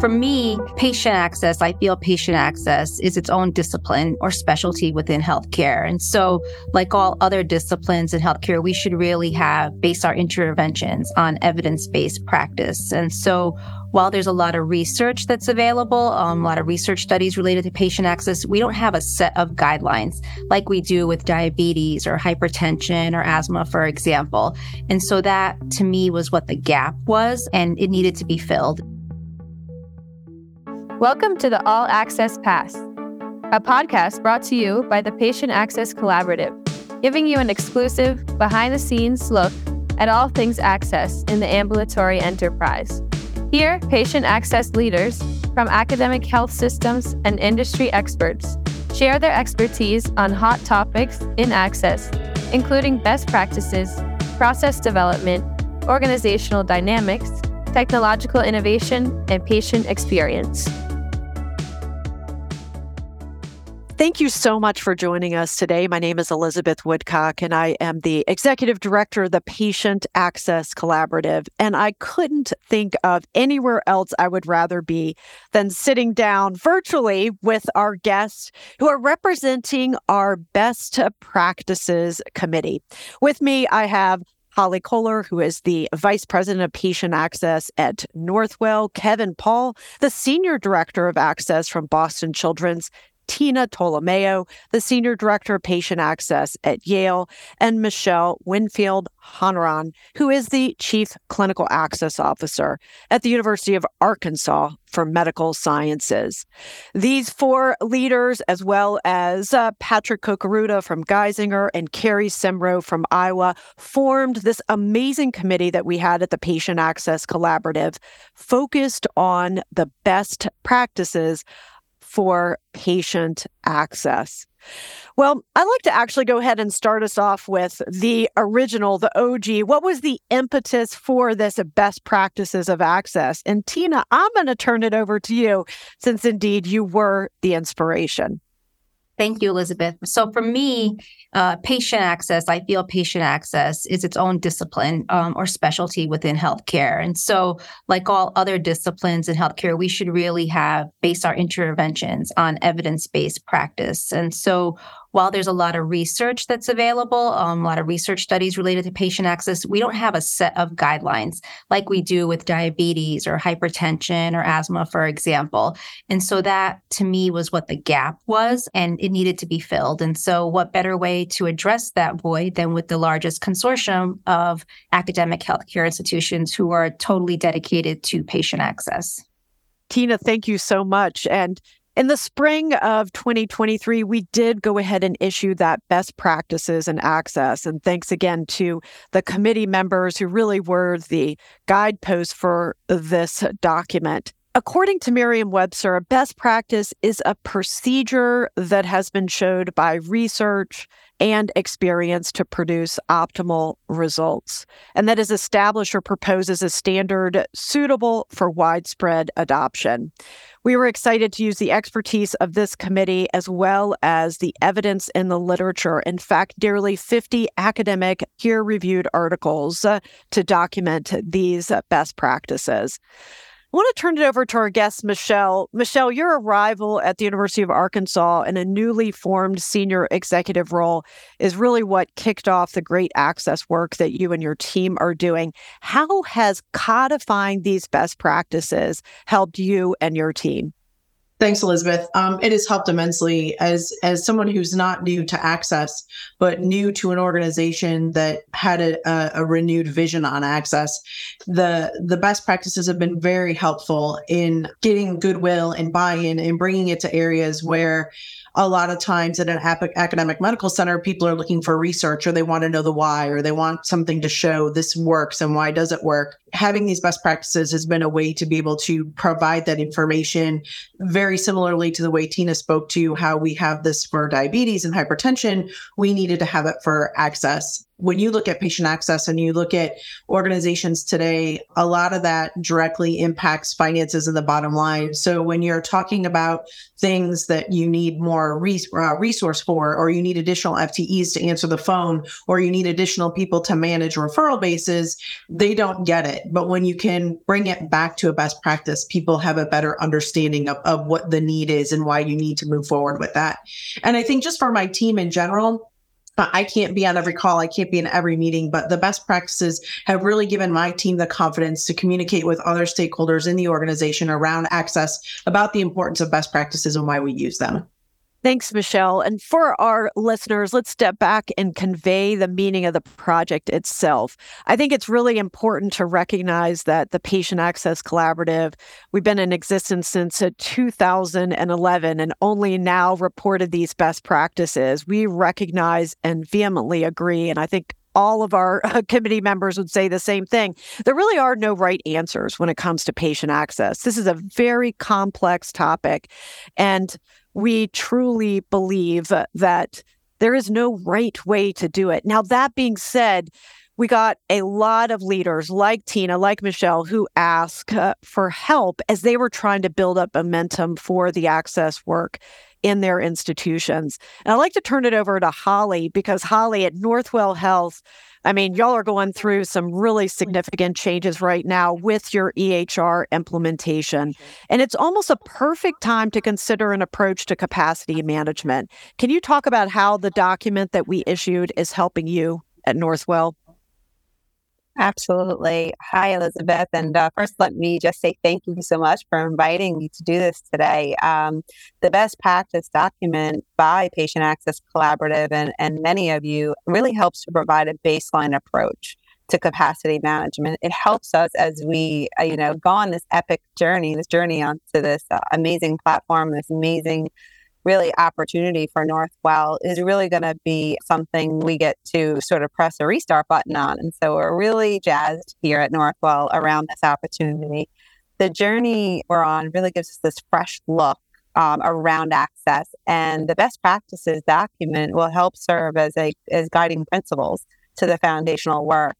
for me, patient access, I feel patient access is its own discipline or specialty within healthcare. And so, like all other disciplines in healthcare, we should really have base our interventions on evidence based practice. And so, while there's a lot of research that's available, um, a lot of research studies related to patient access, we don't have a set of guidelines like we do with diabetes or hypertension or asthma, for example. And so that to me was what the gap was, and it needed to be filled. Welcome to the All Access Pass, a podcast brought to you by the Patient Access Collaborative, giving you an exclusive, behind the scenes look at all things access in the ambulatory enterprise. Here, patient access leaders from academic health systems and industry experts share their expertise on hot topics in access, including best practices, process development, organizational dynamics, technological innovation, and patient experience. Thank you so much for joining us today. My name is Elizabeth Woodcock, and I am the Executive Director of the Patient Access Collaborative. And I couldn't think of anywhere else I would rather be than sitting down virtually with our guests who are representing our Best Practices Committee. With me, I have Holly Koehler, who is the Vice President of Patient Access at Northwell, Kevin Pawl, the Senior Director of Access from Boston Children's, Tina Tolomeo, the Senior Director of Patient Access at Yale, and Michelle Winfield Honoran, who is the Chief Clinical Access Officer at the University of Arkansas for Medical Sciences. These four leaders, as well as uh, Patrick Kokaruta from Geisinger and Carrie Simro from Iowa, formed this amazing committee that we had at the Patient Access Collaborative, focused on the best practices for patient access. Well, I'd like to actually go ahead and start us off with the original, the OG. What was the impetus for this best practices of access? And Tina, I'm going to turn it over to you since indeed you were the inspiration. Thank you, Elizabeth. So for me, uh, patient access, I feel patient access is its own discipline um, or specialty within healthcare. And so, like all other disciplines in healthcare, we should really have base our interventions on evidence based practice. And so, while there's a lot of research that's available, um, a lot of research studies related to patient access, we don't have a set of guidelines like we do with diabetes or hypertension or asthma, for example. And so that to me was what the gap was, and it needed to be filled. And so, what better way to address that void than with the largest consortium of academic healthcare institutions who are totally dedicated to patient access? Tina, thank you so much. And in the spring of 2023, we did go ahead and issue that best practices and access. And thanks again to the committee members who really were the guideposts for this document. According to Merriam Webster, a best practice is a procedure that has been showed by research and experience to produce optimal results, and that is established or proposes a standard suitable for widespread adoption. We were excited to use the expertise of this committee as well as the evidence in the literature. In fact, nearly 50 academic peer reviewed articles uh, to document these best practices. I want to turn it over to our guest, Michelle. Michelle, your arrival at the University of Arkansas in a newly formed senior executive role is really what kicked off the great access work that you and your team are doing. How has codifying these best practices helped you and your team? Thanks, Elizabeth. Um, it has helped immensely as as someone who's not new to access, but new to an organization that had a, a, renewed vision on access. The the best practices have been very helpful in getting goodwill and buy-in and bringing it to areas where a lot of times at an academic medical center, people are looking for research or they want to know the why or they want something to show this works and why does it work. Having these best practices has been a way to be able to provide that information very similarly to the way Tina spoke to how we have this for diabetes and hypertension. We needed to have it for access when you look at patient access and you look at organizations today, a lot of that directly impacts finances and the bottom line. So when you're talking about things that you need more uh, resource for, or you need additional FTEs to answer the phone, or you need additional people to manage referral bases, they don't get it. But when you can bring it back to a best practice, people have a better understanding of, of what the need is and why you need to move forward with that. And I think just for my team in general, I can't be on every call. I can't be in every meeting, but the best practices have really given my team the confidence to communicate with other stakeholders in the organization around access about the importance of best practices and why we use them. Thanks, Michelle. And for our listeners, let's step back and convey the meaning of the project itself. I think it's really important to recognize that the Patient Access Collaborative, we've been in existence since uh, 2011 and only now reported these best practices. We recognize and vehemently agree. And I think all of our uh, committee members would say the same thing. There really are no right answers when it comes to patient access. This is a very complex topic. And we truly believe that there is no right way to do it. Now, that being said, we got a lot of leaders like Tina, like Michelle, who ask uh, for help as they were trying to build up momentum for the access work in their institutions. And I'd like to turn it over to Holly because Holly at Northwell Health, I mean, y'all are going through some really significant changes right now with your EHR implementation. And it's almost a perfect time to consider an approach to capacity management. Can you talk about how the document that we issued is helping you at Northwell? Absolutely. Hi, Elizabeth. And uh, first, let me just say thank you so much for inviting me to do this today. Um, the best practice document by Patient Access Collaborative and, and many of you really helps to provide a baseline approach to capacity management. It helps us as we, uh, you know, go on this epic journey, this journey onto this uh, amazing platform, this amazing really opportunity for Northwell is really going to be something we get to sort of press a restart button on. And so we're really jazzed here at Northwell around this opportunity. The journey we're on really gives us this fresh look um, around access, and the best practices document will help serve as a as guiding principles to the foundational work.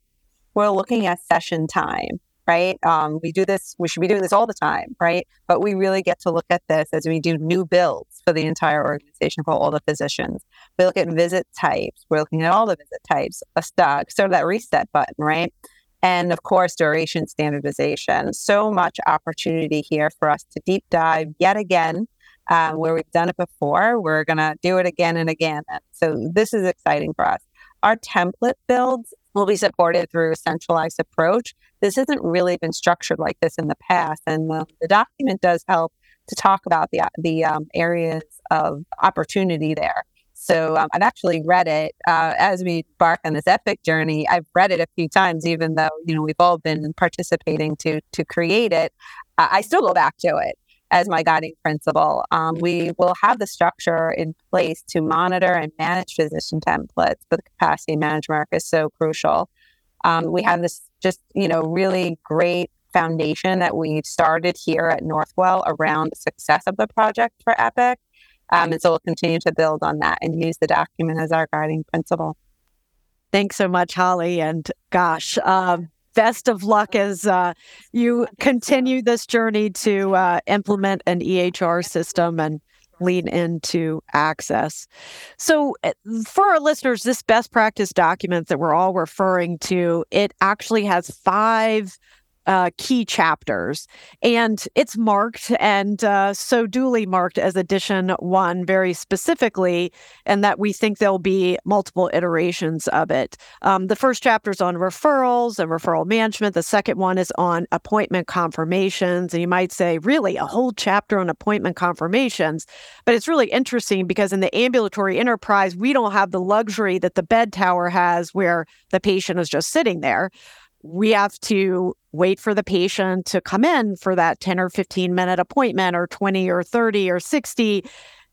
We're looking at session time right? Um, we do this, we should be doing this all the time, right? But we really get to look at this as we do new builds for the entire organization for all the physicians. We look at visit types, we're looking at all the visit types, a stock, sort of that reset button, right? And of course, duration standardization. So much opportunity here for us to deep dive yet again uh, where we've done it before. We're going to do it again and again. So this is exciting for us. Our template builds will be supported through a centralized approach. This hasn't really been structured like this in the past, and the, the document does help to talk about the the um, areas of opportunity there. So um, I've actually read it uh, as we embark on this epic journey. I've read it a few times, even though you know we've all been participating to to create it. I still go back to it as my guiding principle. Um, we will have the structure in place to monitor and manage physician templates, but the capacity management is so crucial. Um, we have this just, you know, really great foundation that we've started here at Northwell around the success of the project for Epic. Um, and so we'll continue to build on that and use the document as our guiding principle. Thanks so much, Holly. And gosh, um, best of luck as uh, you continue this journey to uh, implement an EHR system and lean into access. So, eh, for our listeners, this best practice document that we're all referring to, it actually has five uh, key chapters. And it's marked and uh, so duly marked as edition one very specifically, and that we think there'll be multiple iterations of it. Um, the first chapter is on referrals and referral management. The second one is on appointment confirmations. And you might say, really, a whole chapter on appointment confirmations. But it's really interesting because in the ambulatory enterprise, we don't have the luxury that the bed tower has where the patient is just sitting there we have to wait for the patient to come in for that 10 or 15 minute appointment or 20 or 30 or 60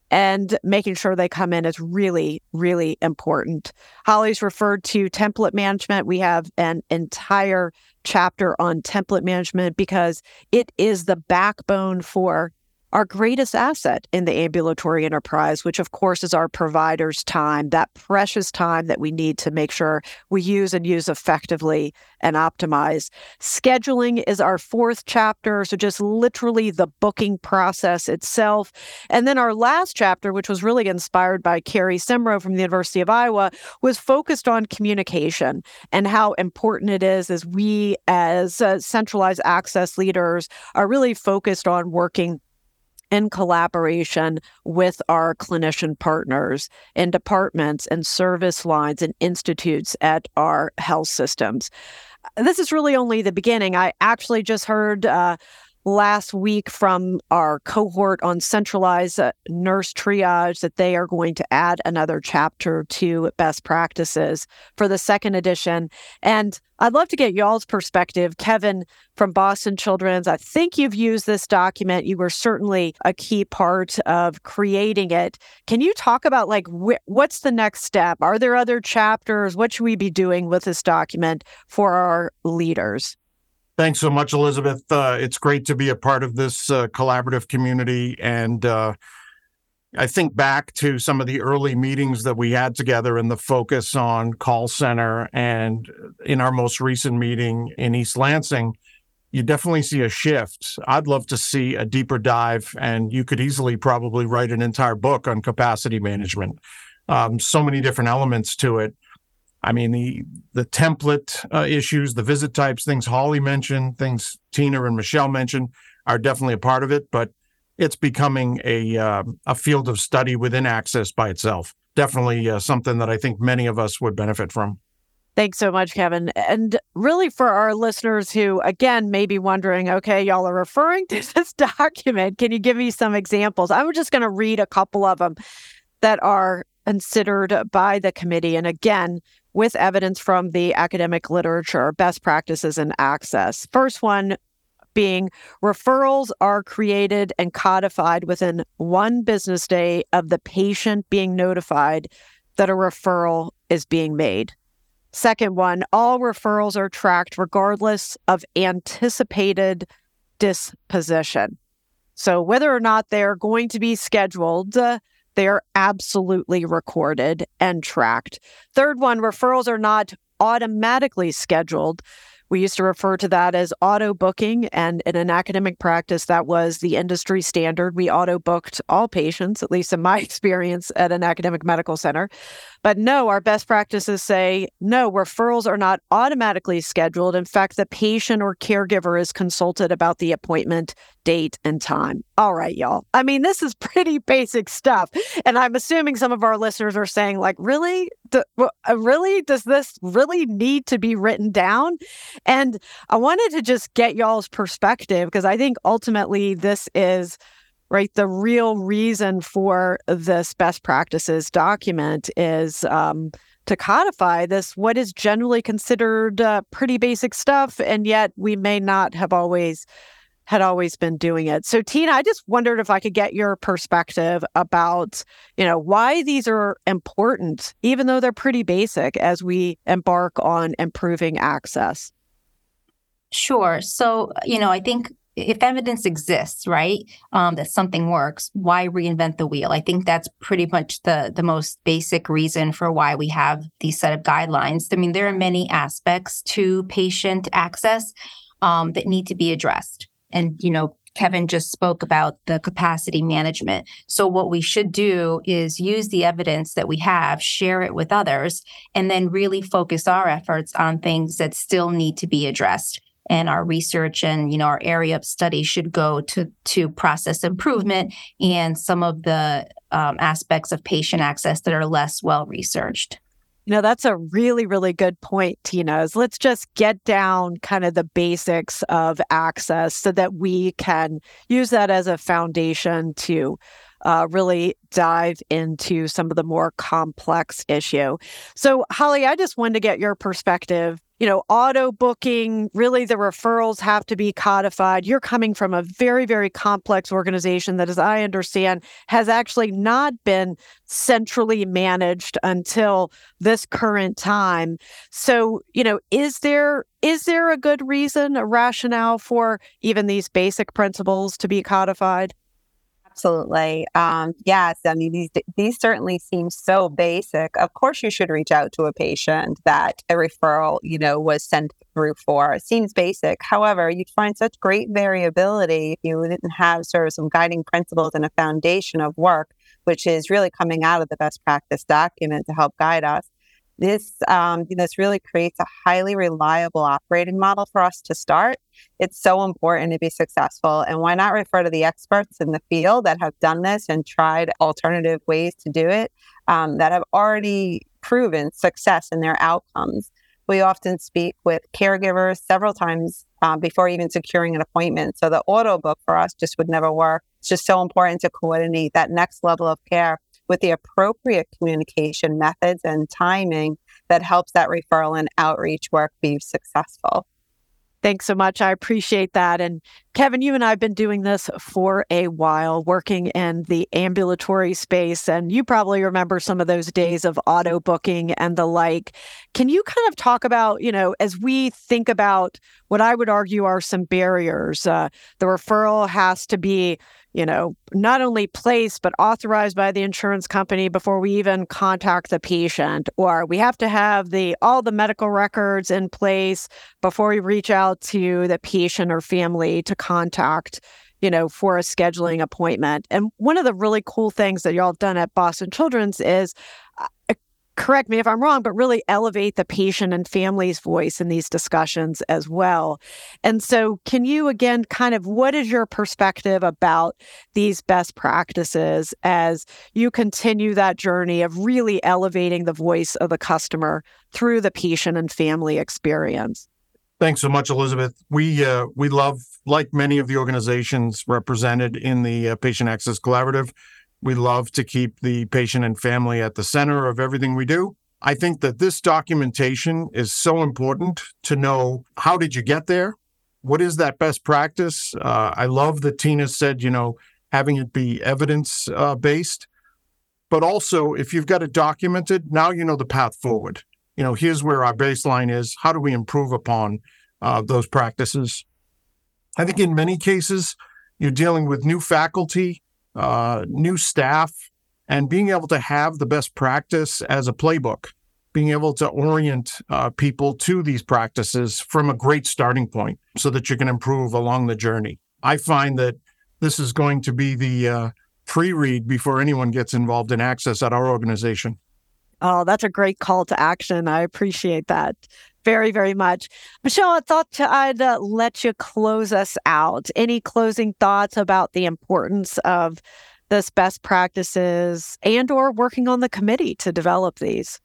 and making sure they come in is really really important. Holly's referred to template management. We have an entire chapter on template management because it is the backbone for our greatest asset in the ambulatory enterprise, which of course is our provider's time, that precious time that we need to make sure we use and use effectively and optimize. Scheduling is our fourth chapter. So just literally the booking process itself. And then our last chapter, which was really inspired by Carrie Simro from the University of Iowa, was focused on communication and how important it is as we as uh, centralized access leaders are really focused on working in collaboration with our clinician partners in departments and service lines and institutes at our health systems. This is really only the beginning. I actually just heard uh, last week from our cohort on centralized uh, nurse triage that they are going to add another chapter to best practices for the second edition. And I'd love to get y'all's perspective. Kevin from Boston Children's, I think you've used this document. You were certainly a key part of creating it. Can you talk about like wh- what's the next step? Are there other chapters? What should we be doing with this document for our leaders? Thanks so much, Elizabeth. Uh, it's great to be a part of this uh, collaborative community. And uh, I think back to some of the early meetings that we had together and the focus on call center. And in our most recent meeting in East Lansing, you definitely see a shift. I'd love to see a deeper dive, and you could easily probably write an entire book on capacity management. Um, so many different elements to it. I mean, the the template uh, issues, the visit types, things Holly mentioned, things Tina and Michelle mentioned are definitely a part of it, but it's becoming a uh, a field of study within Access by itself. Definitely uh, something that I think many of us would benefit from. Thanks so much, Kevin. And really, for our listeners who, again, may be wondering, okay, y'all are referring to this document. Can you give me some examples? I'm just going to read a couple of them that are considered by the committee. And again, with evidence from the academic literature, best practices and access. First one being referrals are created and codified within one business day of the patient being notified that a referral is being made. Second one, all referrals are tracked regardless of anticipated disposition. So, whether or not they're going to be scheduled, they are absolutely recorded and tracked. Third one, referrals are not automatically scheduled. We used to refer to that as auto booking. And in an academic practice, that was the industry standard. We auto booked all patients, at least in my experience at an academic medical center. But no, our best practices say no, referrals are not automatically scheduled. In fact, the patient or caregiver is consulted about the appointment date and time. All right, y'all. I mean, this is pretty basic stuff. And I'm assuming some of our listeners are saying, like, really? Do, uh, really? Does this really need to be written down? And I wanted to just get y'all's perspective because I think ultimately this is right? The real reason for this best practices document is um, to codify this, what is generally considered uh, pretty basic stuff, and yet we may not have always had always been doing it. So Tina, I just wondered if I could get your perspective about, you know, why these are important even though they're pretty basic as we embark on improving access. Sure. So, you know, I think if evidence exists, right, um, that something works, why reinvent the wheel? I think that's pretty much the the most basic reason for why we have these set of guidelines. I mean, there are many aspects to patient access um, that need to be addressed, and you know, Kevin just spoke about the capacity management. So, what we should do is use the evidence that we have, share it with others, and then really focus our efforts on things that still need to be addressed and our research and you know our area of study should go to to process improvement and some of the um, aspects of patient access that are less well researched. You know that's a really really good point tina is let's just get down kind of the basics of access so that we can use that as a foundation to uh, really dive into some of the more complex issue. So holly i just wanted to get your perspective you know, auto booking, really the referrals have to be codified. You're coming from a very, very complex organization that, as I understand, has actually not been centrally managed until this current time. So, you know, is there is there a good reason, a rationale for even these basic principles to be codified? Absolutely. Um, yes. I mean, these these certainly seem so basic. Of course, you should reach out to a patient that a referral, you know, was sent through for. It seems basic. However, you'd find such great variability if you didn't have sort of some guiding principles and a foundation of work, which is really coming out of the best practice document to help guide us this um, this really creates a highly reliable operating model for us to start. It's so important to be successful, and why not refer to the experts in the field that have done this and tried alternative ways to do it um, that have already proven success in their outcomes. We often speak with caregivers several times uh, before even securing an appointment. So the auto book for us just would never work. It's just so important to coordinate that next level of care with the appropriate communication methods and timing that helps that referral and outreach work be successful. Thanks so much. I appreciate that. And Kevin, you and I have been doing this for a while, working in the ambulatory space. And you probably remember some of those days of auto booking and the like. Can you kind of talk about, you know, as we think about what I would argue are some barriers, uh, the referral has to be you know, not only placed, but authorized by the insurance company before we even contact the patient, or we have to have the all the medical records in place before we reach out to the patient or family to contact you know, for a scheduling appointment. And one of the really cool things that y'all done at Boston Children's is correct me if I'm wrong, but really elevate the patient and family's voice in these discussions as well. And so, can you again kind of what is your perspective about these best practices as you continue that journey of really elevating the voice of the customer through the patient and family experience? Thanks so much, Elizabeth. We uh, we love, like many of the organizations represented in the uh, Patient Access Collaborative, we love to keep the patient and family at the center of everything we do. I think that this documentation is so important to know how did you get there? What is that best practice? Uh, I love that Tina said, you know, having it be evidence uh, based. But also, if you've got it documented, now you know the path forward. You know, here's where our baseline is. How do we improve upon uh, those practices? I think in many cases, you're dealing with new faculty uh, new staff, and being able to have the best practice as a playbook, being able to orient uh, people to these practices from a great starting point so that you can improve along the journey. I find that this is going to be the uh, pre read before anyone gets involved in access at our organization. Oh, that's a great call to action. I appreciate that very, very much. Michelle, I thought I'd uh, let you close us out. Any closing thoughts about the importance of this best practices and or working on the committee to develop these?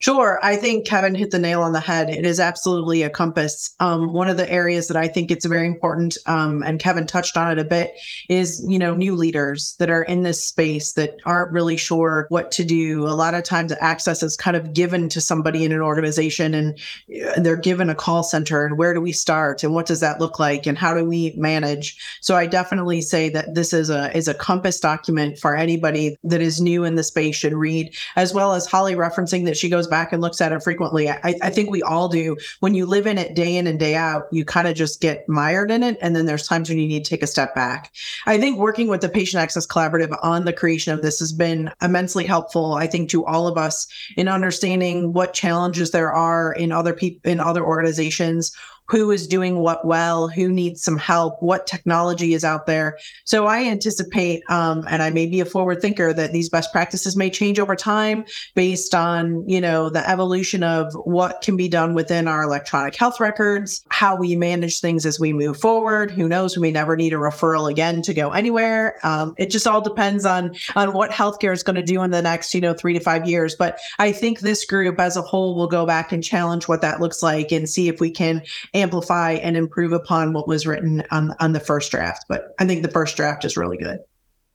Sure. I think Kevin hit the nail on the head. It is absolutely a compass. Um, one of the areas that I think it's very important, um, and Kevin touched on it a bit, is, you know, new leaders that are in this space that aren't really sure what to do. A lot of times access is kind of given to somebody in an organization and uh, they're given a call center and where do we start and what does that look like and how do we manage? So I definitely say that this is a is a compass document for anybody that is new in the space should read, as well as Holly referencing that she goes back and looks at it frequently. I, I think we all do. When you live in it day in and day out, you kind of just get mired in it. And then there's times when you need to take a step back. I think working with the Patient Access Collaborative on the creation of this has been immensely helpful, I think, to all of us in understanding what challenges there are in other people in other organizations who is doing what well, who needs some help, what technology is out there. So I anticipate, um, and I may be a forward thinker, that these best practices may change over time based on, you know, the evolution of what can be done within our electronic health records, how we manage things as we move forward. Who knows? We may never need a referral again to go anywhere. Um, it just all depends on on what healthcare is going to do in the next, you know, three to five years. But I think this group as a whole will go back and challenge what that looks like and see if we can amplify and improve upon what was written on on the first draft. But I think the first draft is really good.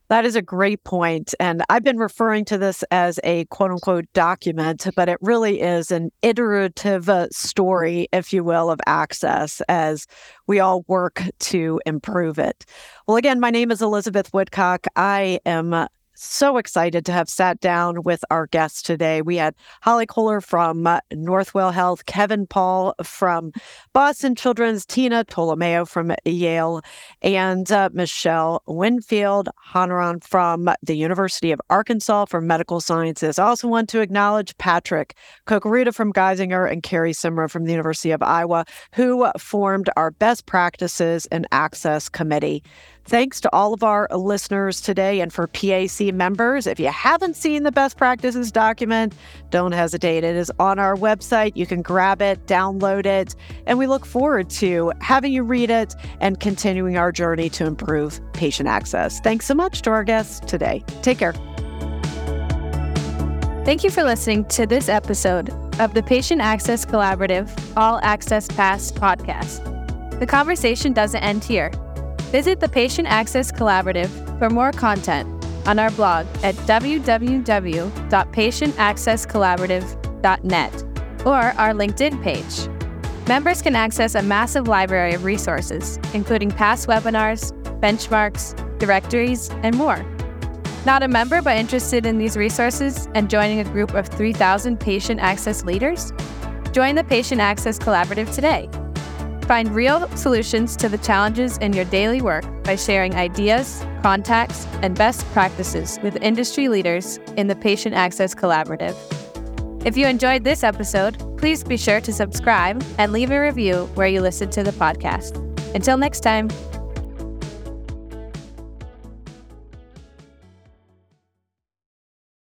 That is a great point. And I've been referring to this as a quote unquote document, but it really is an iterative uh, story, if you will, of access as we all work to improve it. Well, again, my name is Elizabeth Woodcock. I am so excited to have sat down with our guests today. We had Holly Koehler from uh, Northwell Health, Kevin Pawl from Boston Children's, Tina Tolomeo from Yale, and uh, Michelle Winfield Honoran from the University of Arkansas for Medical Sciences. I also want to acknowledge Patrick Kokoruta from Geisinger and Carrie Simra from the University of Iowa, who formed our Best Practices and Access Committee. Thanks to all of our listeners today and for PAC members. If you haven't seen the best practices document, don't hesitate. It is on our website. You can grab it, download it, and we look forward to having you read it and continuing our journey to improve patient access. Thanks so much to our guests today. Take care. Thank you for listening to this episode of the Patient Access Collaborative All Access Pass podcast. The conversation doesn't end here. Visit the Patient Access Collaborative for more content on our blog at www.patientaccesscollaborative.net or our LinkedIn page. Members can access a massive library of resources, including past webinars, benchmarks, directories, and more. Not a member but interested in these resources and joining a group of 3,000 patient access leaders? Join the Patient Access Collaborative today Find real solutions to the challenges in your daily work by sharing ideas, contacts, and best practices with industry leaders in the Patient Access Collaborative. If you enjoyed this episode, please be sure to subscribe and leave a review where you listen to the podcast. Until next time.